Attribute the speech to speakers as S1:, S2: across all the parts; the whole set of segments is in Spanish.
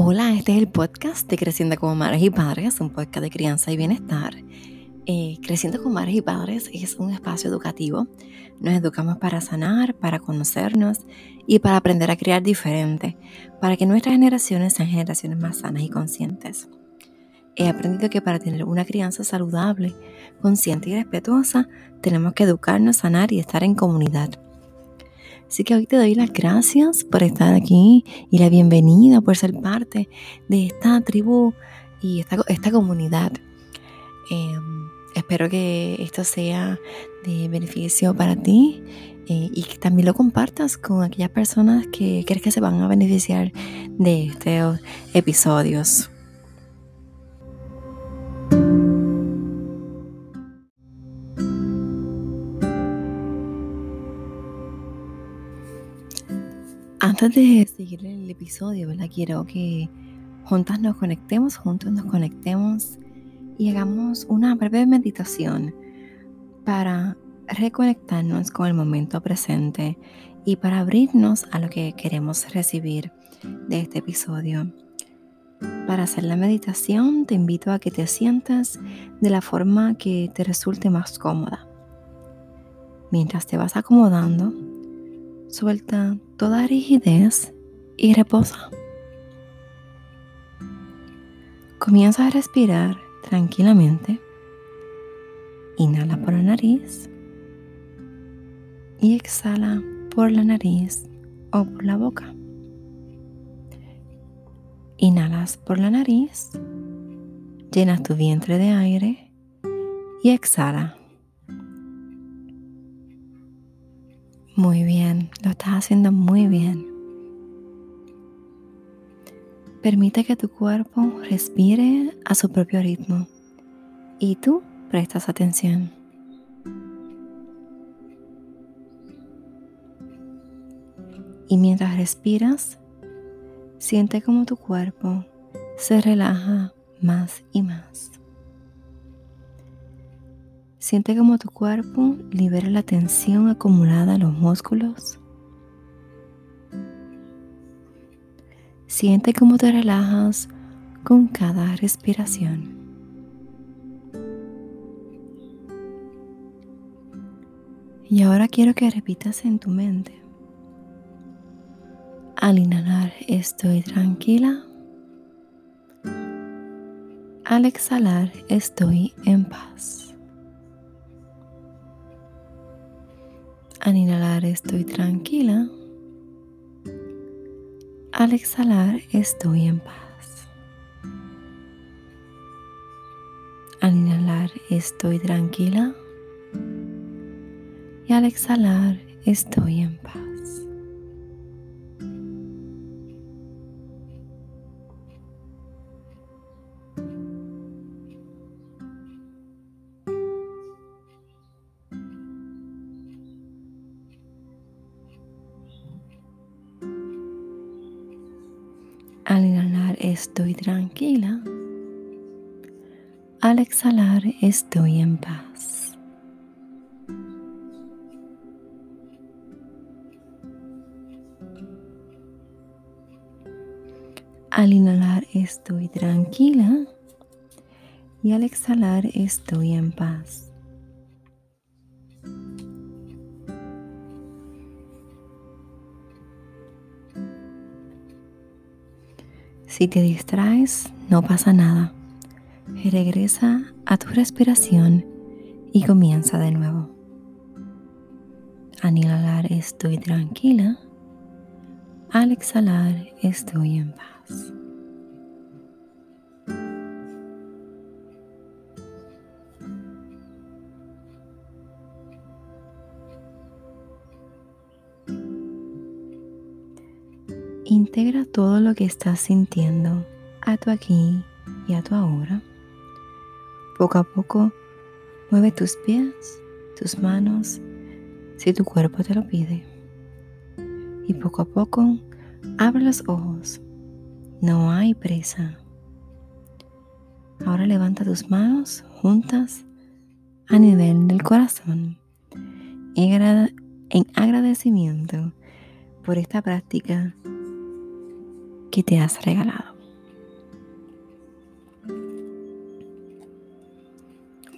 S1: Hola, este es el podcast de Creciendo como Madres y Padres, un podcast de crianza y bienestar. Eh, Creciendo como Madres y Padres es un espacio educativo. Nos educamos para sanar, para conocernos y para aprender a criar diferente, para que nuestras generaciones sean generaciones más sanas y conscientes. He aprendido que para tener una crianza saludable, consciente y respetuosa, tenemos que educarnos, sanar y estar en comunidad. Así que hoy te doy las gracias por estar aquí y la bienvenida por ser parte de esta tribu y esta, esta comunidad. Em, espero que esto sea de beneficio para ti eh, y que también lo compartas con aquellas personas que crees que se van a beneficiar de estos episodios. Antes de seguir el episodio, ¿verdad? quiero que juntas nos conectemos, juntos nos conectemos y hagamos una breve meditación para reconectarnos con el momento presente y para abrirnos a lo que queremos recibir de este episodio. Para hacer la meditación te invito a que te sientas de la forma que te resulte más cómoda. Mientras te vas acomodando, Suelta toda rigidez y reposa. Comienza a respirar tranquilamente. Inhala por la nariz y exhala por la nariz o por la boca. Inhalas por la nariz, llenas tu vientre de aire y exhala Muy bien, lo estás haciendo muy bien. Permite que tu cuerpo respire a su propio ritmo y tú prestas atención. Y mientras respiras, siente como tu cuerpo se relaja más y más. Siente como tu cuerpo libera la tensión acumulada en los músculos. Siente cómo te relajas con cada respiración. Y ahora quiero que repitas en tu mente. Al inhalar estoy tranquila. Al exhalar estoy en paz. Al inhalar estoy tranquila. Al exhalar estoy en paz. Al inhalar estoy tranquila. Y al exhalar estoy en paz. Al exhalar estoy en paz. Al inhalar estoy tranquila y al exhalar estoy en paz. Si te distraes, no pasa nada. Regresa a tu respiración y comienza de nuevo. Al inhalar estoy tranquila. Al exhalar estoy en paz. Integra todo lo que estás sintiendo a tu aquí y a tu ahora. Poco a poco mueve tus pies, tus manos, si tu cuerpo te lo pide. Y poco a poco abre los ojos. No hay prisa. Ahora levanta tus manos juntas a nivel del corazón en agradecimiento por esta práctica que te has regalado.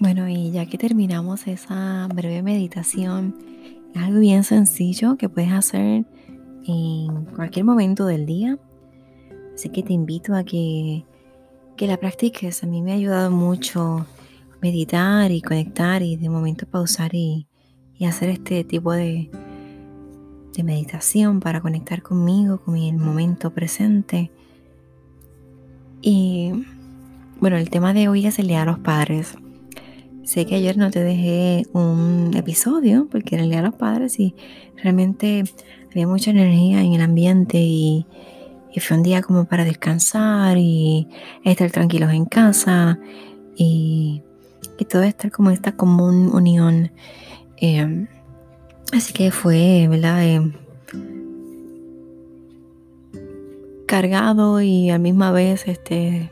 S1: Bueno, y ya que terminamos esa breve meditación, es algo bien sencillo que puedes hacer en cualquier momento del día. Así que te invito a que, que la practiques. A mí me ha ayudado mucho meditar y conectar y de momento pausar y, y hacer este tipo de, de meditación para conectar conmigo, con el momento presente. Y bueno, el tema de hoy es el Día de los Padres. Sé que ayer no te dejé un episodio porque era el Día de los Padres y realmente había mucha energía en el ambiente y, fue un día como para descansar y estar tranquilos en casa y, y todo estar como esta común unión. Eh, así que fue, ¿verdad? Eh, cargado y a misma vez este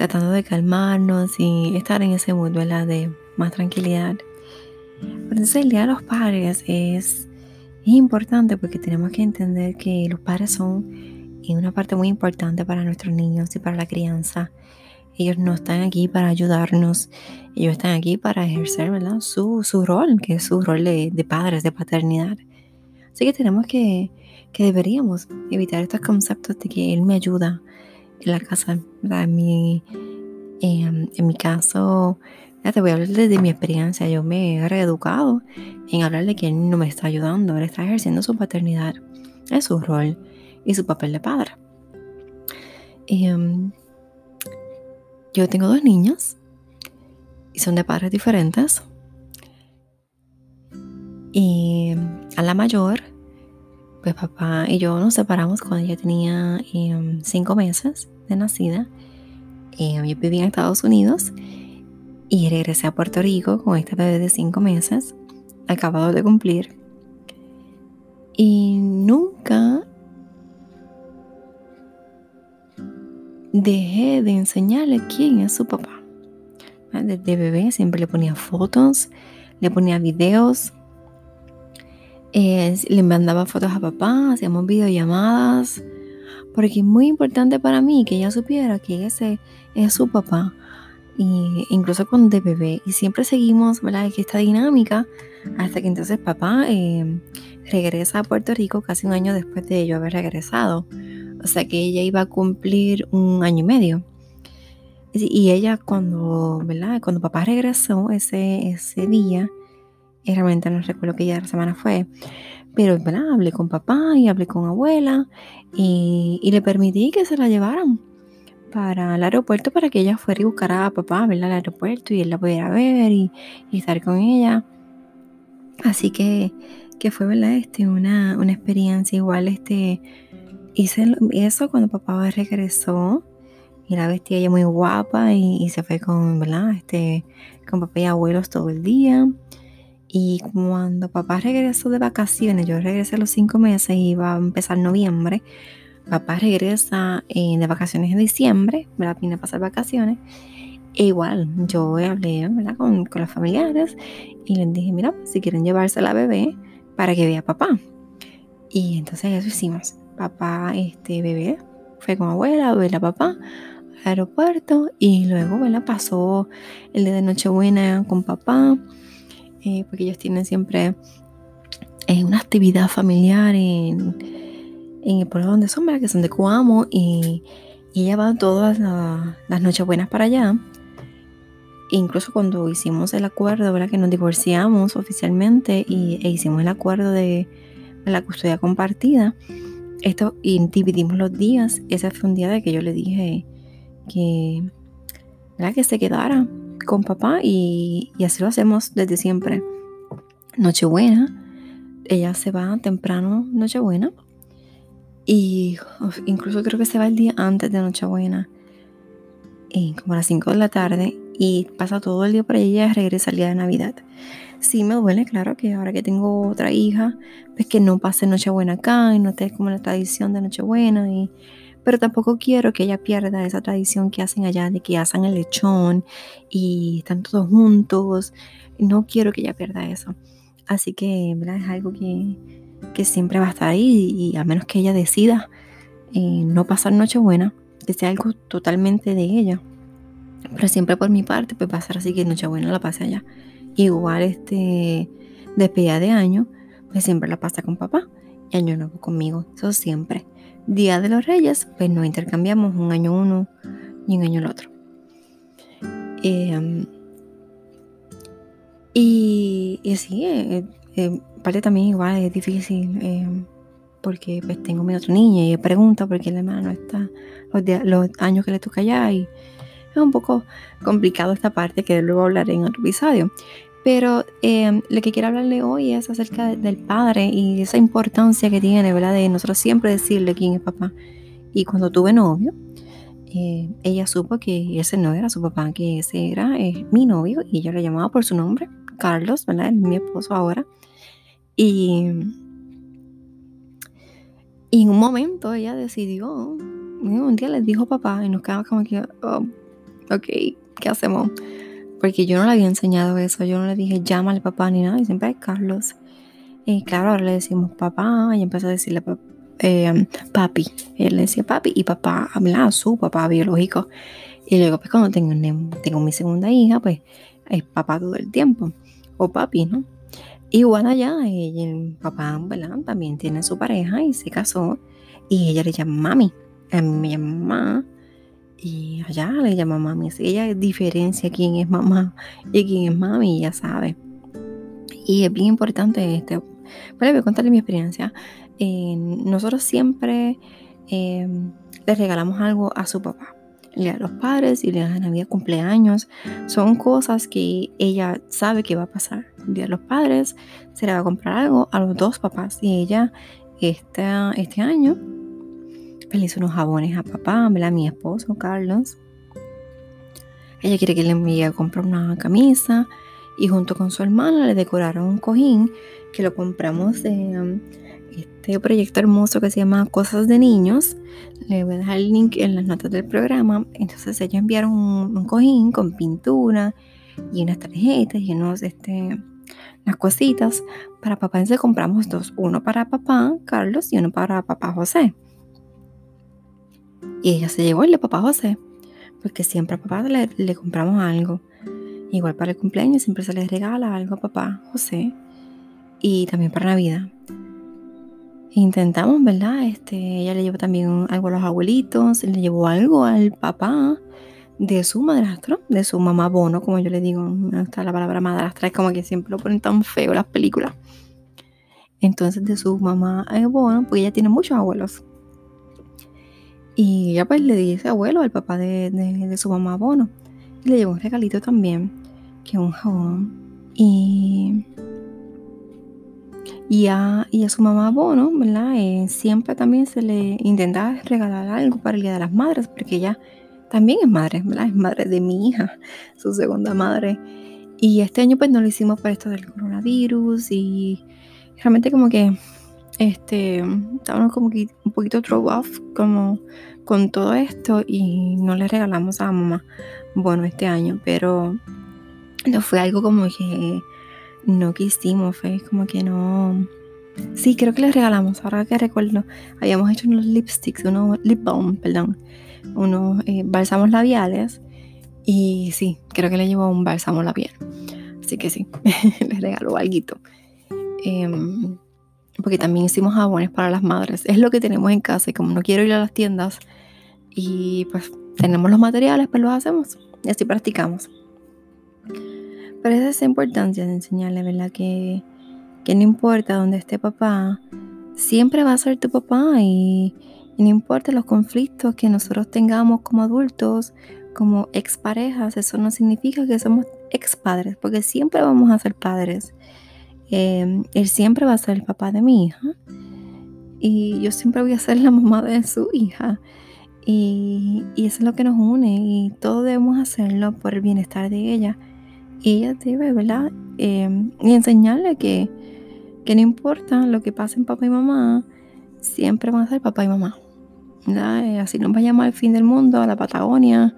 S1: tratando de calmarnos y estar en ese mood, De más tranquilidad. Entonces el Día de los Padres es, importante porque tenemos que entender que los padres son una parte muy importante para nuestros niños y para la crianza. Ellos no están aquí para ayudarnos, ellos están aquí para ejercer ¿verdad? Su, su rol, que es su rol de, de padres, de paternidad. Así que tenemos que, que deberíamos evitar estos conceptos de que Él me ayuda, la casa. En mi, en mi caso, te voy a hablar de mi experiencia. Yo me he reeducado en hablar de que él no me está ayudando, él está ejerciendo su paternidad, es su rol y su papel de padre. Em, yo tengo dos niños y son de padres diferentes. Y a la mayor pues papá y yo nos separamos cuando ella tenía em, cinco meses de nacida. Em, yo vivía en Estados Unidos y regresé a Puerto Rico con este bebé de cinco meses, acabado de cumplir. Y nunca dejé de enseñarle quién es su papá. Desde bebé siempre le ponía fotos, le ponía videos, le mandaba fotos a papá, hacíamos videollamadas, porque es muy importante para mí que ella supiera que ese es su papá, y incluso con de bebé. Y siempre seguimos ¿verdad? esta dinámica hasta que entonces papá eh, regresa a Puerto Rico casi un año después de yo haber regresado. O sea que ella iba a cumplir un año y medio. Y ella cuando, ¿verdad? Cuando papá regresó ese, ese día, y realmente no recuerdo qué día de la semana fue. Pero hablé con papá y hablé con abuela y, le permití que se la llevaran para el aeropuerto para que ella fuera y buscara a papá al aeropuerto y él la pudiera ver y, estar con ella. Así que, que fue ¿verdad? Este, una, una experiencia igual. Este, hice eso cuando papá regresó y la vestía ella muy guapa y, se fue con, ¿verdad? Este, con papá y abuelos todo el día. Y cuando papá regresó de vacaciones, yo regresé a los cinco meses y iba a empezar noviembre. Papá regresa eh, de vacaciones en diciembre, la Vine a pasar vacaciones. E igual, yo hablé ¿verdad? Con, con los familiares y les dije, mira, si quieren llevarse la bebé para que vea a papá. Y entonces eso hicimos. Papá, este bebé, fue con abuela, ver a papá al aeropuerto y luego, ¿verdad? Pasó el día de Nochebuena con papá eh, porque ellos tienen siempre eh, una actividad familiar en, el pueblo donde son, que son de Cuamo, y, y ella va todas las noches buenas para allá. incluso cuando hicimos el acuerdo, ¿verdad? que nos divorciamos oficialmente y, e hicimos el acuerdo de, la custodia compartida, esto, y dividimos los días, ese fue un día de que yo le dije que, ¿verdad? que se quedara con papá y, así lo hacemos desde siempre. Nochebuena, ella se va temprano Nochebuena y incluso creo que se va el día antes de Nochebuena, y como a las 5 de la tarde y pasa todo el día por ella y regresa el día de Navidad. Sí me duele, claro, que ahora que tengo otra hija, pues que no pase Nochebuena acá y no esté como la tradición de Nochebuena y pero tampoco quiero que ella pierda esa tradición que hacen allá de que hacen el lechón y están todos juntos. No quiero que ella pierda eso. Así que es algo que, siempre va a estar ahí y a menos que ella decida eh, no pasar Nochebuena, que sea algo totalmente de ella. Pero siempre por mi parte, pues va a ser así que Nochebuena la pase allá. Igual este despedida de año, pues siempre la pasa con papá y año nuevo conmigo. Eso siempre. Día de los Reyes, pues nos intercambiamos un año uno y un año el otro. Em, y, y sí, eh, parte también igual es difícil em, porque pues tengo mi otra niña y pregunta por qué la hermana está los años que le toca allá y es un poco complicado esta parte que luego hablaré en otro episodio. Pero em, lo que quiero hablarle hoy es acerca del padre y esa importancia que tiene, ¿verdad? De nosotros siempre decirle quién es papá. Y cuando tuve novio, eh, ella supo que ese no era su papá, que ese era eh, mi novio y ella lo llamaba por su nombre, Carlos, ¿verdad? Es mi esposo ahora. Y, en un momento ella decidió, un día le dijo papá y nos quedamos como que, oh, ok, ¿qué hacemos? Porque yo no le había enseñado eso, yo no le dije llámale papá ni nada, y siempre es Carlos. Y claro, ahora le decimos papá, y empezó a decirle eh, papi. él le decía papi, y papá hablaba su papá biológico. Y luego, pues cuando tengo, mi segunda hija, pues es papá todo el tiempo, o papi, ¿no? Igual allá, ella, el papá, ¿verdad? También tiene su pareja y se casó, y ella le llama mami. A mí me llama mamá y allá le llama mami. Si ella diferencia quién es mamá y quién es mami, ya sabe. Y es bien importante este. Bueno, voy a contarle mi experiencia. Eh, nosotros siempre eh, le regalamos algo a su papá. Le a los padres y le da Navidad cumpleaños. Son cosas que ella sabe que va a pasar. El día de los padres se le va a comprar algo a los dos papás. Y ella este, este año le hizo unos jabones a papá, a mi esposo Carlos. Ella quiere que le envíe a comprar una camisa y junto con su hermana le decoraron un cojín que lo compramos de um, este proyecto hermoso que se llama Cosas de Niños. Le voy a dejar el link en las notas del programa. Entonces ellos enviaron un, cojín con pintura y unas tarjetas y unos, este, unas cositas para papá. Entonces compramos dos, uno para papá Carlos y uno para papá José. Y ella se llegó el de papá José, porque siempre a papá le, compramos algo. Igual para el cumpleaños siempre se le regala algo a papá José y también para Navidad. Intentamos, ¿verdad? Este, ella le llevó también algo a los abuelitos, le llevó algo al papá de su madrastro, de su mamá Bono, como yo le digo. Está la palabra madrastra, es como que siempre lo ponen tan feo las películas. Entonces, de su mamá eh, Bono, porque ella tiene muchos abuelos. Y ella pues le dice abuelo al papá de, su mamá Bono. Y le llevó un regalito también, que es un jabón. Y, y, a, y a su mamá Bono, ¿verdad? Eh, siempre también se le intenta regalar algo para el Día de las Madres, porque ella también es madre, ¿verdad? Es madre de mi hija, su segunda madre. Y este año pues no lo hicimos por esto del coronavirus y realmente como que este, estábamos como un poquito throw off con todo esto y no le regalamos a mamá, bueno, este año, pero no fue algo como que no quisimos, fue como que no... Sí, creo que le regalamos, ahora que recuerdo, habíamos hecho unos lipsticks, unos lip balm, perdón, unos eh, bálsamos labiales y sí, creo que le llevó un bálsamo labial, así que sí, le regaló algo. Eh, porque también hicimos jabones para las madres. Es lo que tenemos en casa y como no quiero ir a las tiendas y pues tenemos los materiales, pues los hacemos y así practicamos. Pero es esa importancia de enseñarle, ¿verdad? Que, que no importa dónde esté papá, siempre va a ser tu papá y, y no importa los conflictos que nosotros tengamos como adultos, como exparejas, eso no significa que somos expadres, porque siempre vamos a ser padres. Em, él siempre va a ser el papá de mi hija y yo siempre voy a ser la mamá de su hija. Y, eso es lo que nos une y todos debemos hacerlo por el bienestar de ella. Y ella debe, ¿verdad? Em, y enseñarle que, que no importa lo que pase en papá y mamá, siempre van a ser papá y mamá. Eh, así nos vayamos al fin del mundo, a la Patagonia,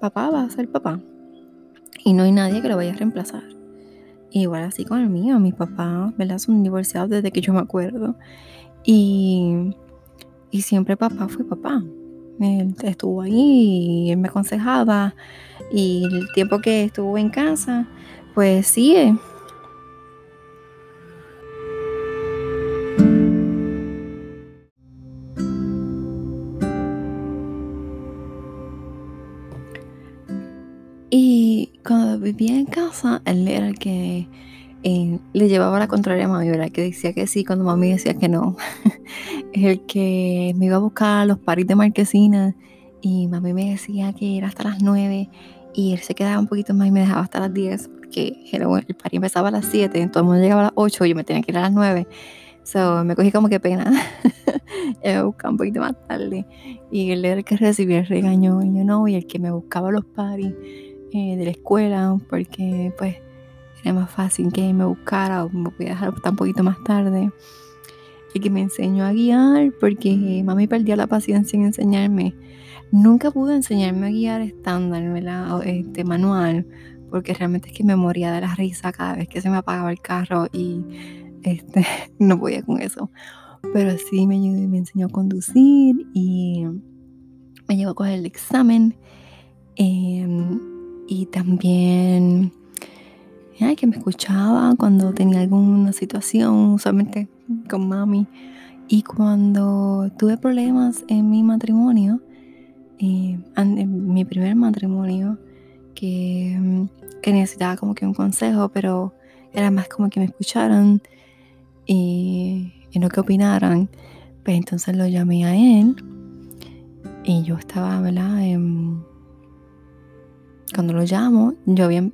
S1: papá va a ser papá. Y no hay nadie que lo vaya a reemplazar. Igual así con el mío, mis papás, ¿verdad? Son divorciados desde que yo me acuerdo. Y, y siempre papá fue papá. Él estuvo ahí y él me aconsejaba Y el tiempo que estuvo en casa, pues sigue. Y cuando vivía en casa, él era el que eh, le llevaba la contraria a mami, ¿verdad? Que decía que sí cuando mami decía que no. el que me iba a buscar a los paris de marquesina y mami me decía que era hasta las 9 y él se quedaba un poquito más y me dejaba hasta las 10 porque el party empezaba a las 7, todo el mundo llegaba a las 8 y yo me tenía que ir a las 9. So, me cogí como que pena. me buscaba un poquito más tarde. Y él era el que recibía el regaño y yo no, y el que me buscaba los paris eh, de la escuela, porque pues era más fácil que me buscara o me podía dejar un poquito más tarde. Y que me enseñó a guiar, porque mami perdía la paciencia en enseñarme. Nunca pudo enseñarme a guiar estándar, ¿verdad? Este, manual, porque realmente es que me moría de la risa cada vez que se me apagaba el carro y este, no podía con eso. Pero sí me, me enseñó a conducir y me llevó a coger el examen. Em, y también que me escuchaba cuando tenía alguna situación, usualmente con mami. Y cuando tuve problemas en mi matrimonio, eh, en mi primer matrimonio, que, que, necesitaba como que un consejo, pero era más como que me escucharan y, y no que opinaran, pues entonces lo llamé a él y yo estaba, ¿verdad? Cuando lo llamo, yo había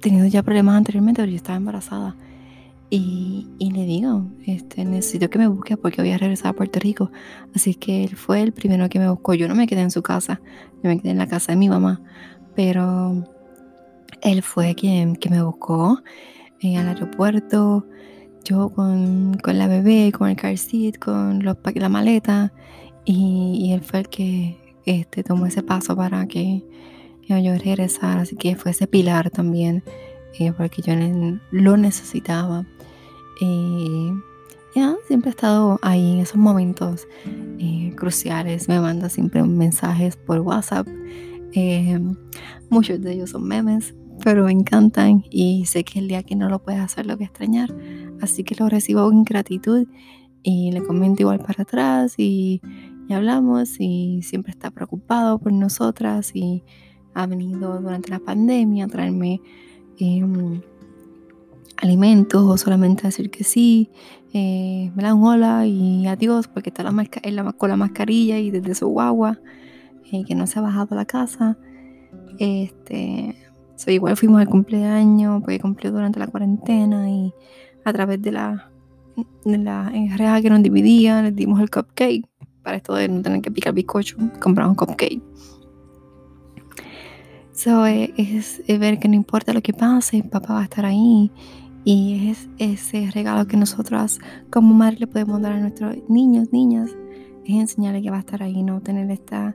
S1: tenido ya problemas anteriormente, pero yo estaba embarazada. Y, y, le digo, este, necesito que me busque porque voy a regresar a Puerto Rico. Así que él fue el primero que me buscó. Yo no me quedé en su casa, yo me quedé en la casa de mi mamá. Pero él fue quien que me buscó en el aeropuerto. Yo con, con, la bebé, con el car seat, con los, la maleta. Y, y él fue el que este, tomó ese paso para que yo regresar, así que fue ese pilar también, eh, porque yo lo necesitaba. Y ya, siempre he estado ahí en esos momentos eh, cruciales, me manda siempre mensajes por WhatsApp, eh, muchos de ellos son memes, pero me encantan y sé que el día que no lo pueda hacer lo voy a extrañar, así que lo recibo con gratitud y le comento igual para atrás y, y hablamos y siempre está preocupado por nosotras y ha venido durante la pandemia a traerme em, alimentos o solamente decir que sí, eh, me da un hola y adiós porque está la la, con la mascarilla y desde su guagua eh, que no se ha bajado a la casa. Este, igual fuimos al cumpleaños porque cumplió durante la cuarentena y a través de la, de la que nos dividía, le dimos el cupcake para esto de no tener que picar bizcocho, compramos un cupcake. So, eh, es, ver que no importa lo que pase, papá va a estar ahí. Y es ese regalo que nosotras como madre le podemos dar a nuestros niños, niñas, es enseñarle que va a estar ahí, no tener esta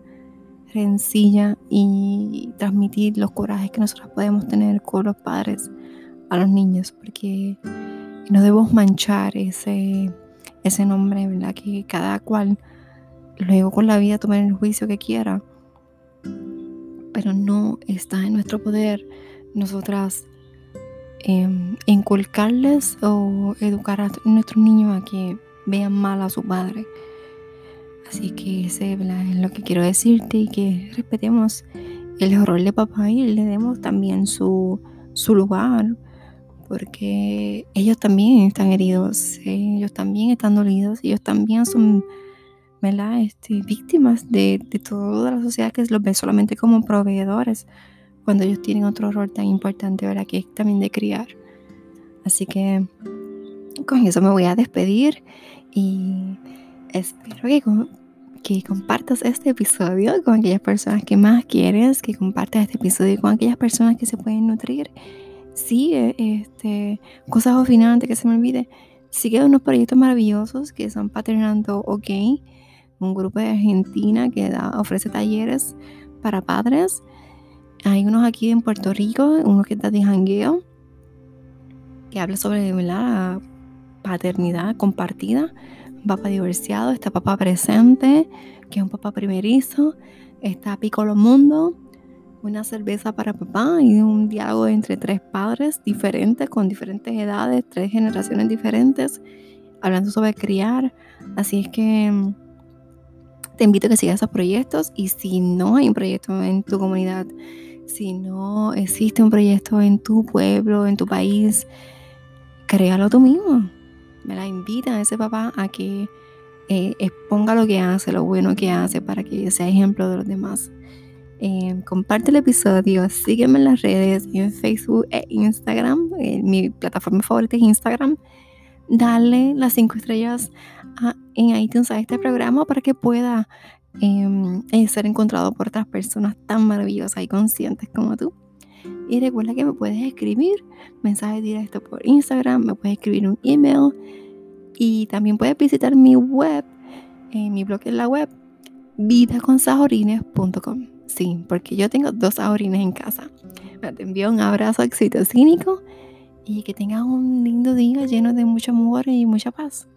S1: rencilla y transmitir los corajes que nosotros podemos tener con los padres a los niños, porque no debemos manchar ese, ese nombre, ¿verdad? Que cada cual luego con la vida tome el juicio que quiera pero no está en nuestro poder nosotras em, inculcarles o educar a nuestros niños a que vean mal a su padre. Así que ese es lo que quiero decirte y que respetemos el rol de papá y le demos también su, su lugar, porque ellos también están heridos, ellos también están dolidos, ellos también son este, víctimas de, toda la sociedad que los ve solamente como proveedores, cuando ellos tienen otro rol tan importante, ¿verdad? Que es también de criar. Así que con eso me voy a despedir y espero que, que compartas este episodio con aquellas personas que más quieres, que compartas este episodio con aquellas personas que se pueden nutrir. Sigue este, cosas al final antes que se me olvide. Sigue unos proyectos maravillosos que son Paternando OK un grupo de Argentina que da, ofrece talleres para padres. Hay unos aquí en Puerto Rico, uno que está de jangueo, que habla sobre la paternidad compartida. Papá divorciado, está papá presente, que es un papá primerizo, está Piccolo Mundo, una cerveza para papá y un diálogo entre tres padres diferentes, con diferentes edades, tres generaciones diferentes, hablando sobre criar. Así es que mm, te invito a que sigas esos proyectos y si no hay un proyecto en tu comunidad, si no existe un proyecto en tu pueblo, en tu país, créalo tú mismo. Me la invita a ese papá a que eh, exponga lo que hace, lo bueno que hace, para que sea ejemplo de los demás. Eh, comparte el episodio, sígueme en las redes, en Facebook e Instagram. Eh, mi plataforma favorita es Instagram. Dale las cinco estrellas en iTunes a este programa para que pueda em, ser encontrado por otras personas tan maravillosas y conscientes como tú. Y recuerda que me puedes escribir mensajes directos por Instagram, me puedes escribir un email y también puedes visitar mi web, en mi blog en la web, vidaconsajorines.com. Sí, porque yo tengo dos ahorines en casa. Te envío un abrazo cínico y que tengas un lindo día lleno de mucho amor y mucha paz.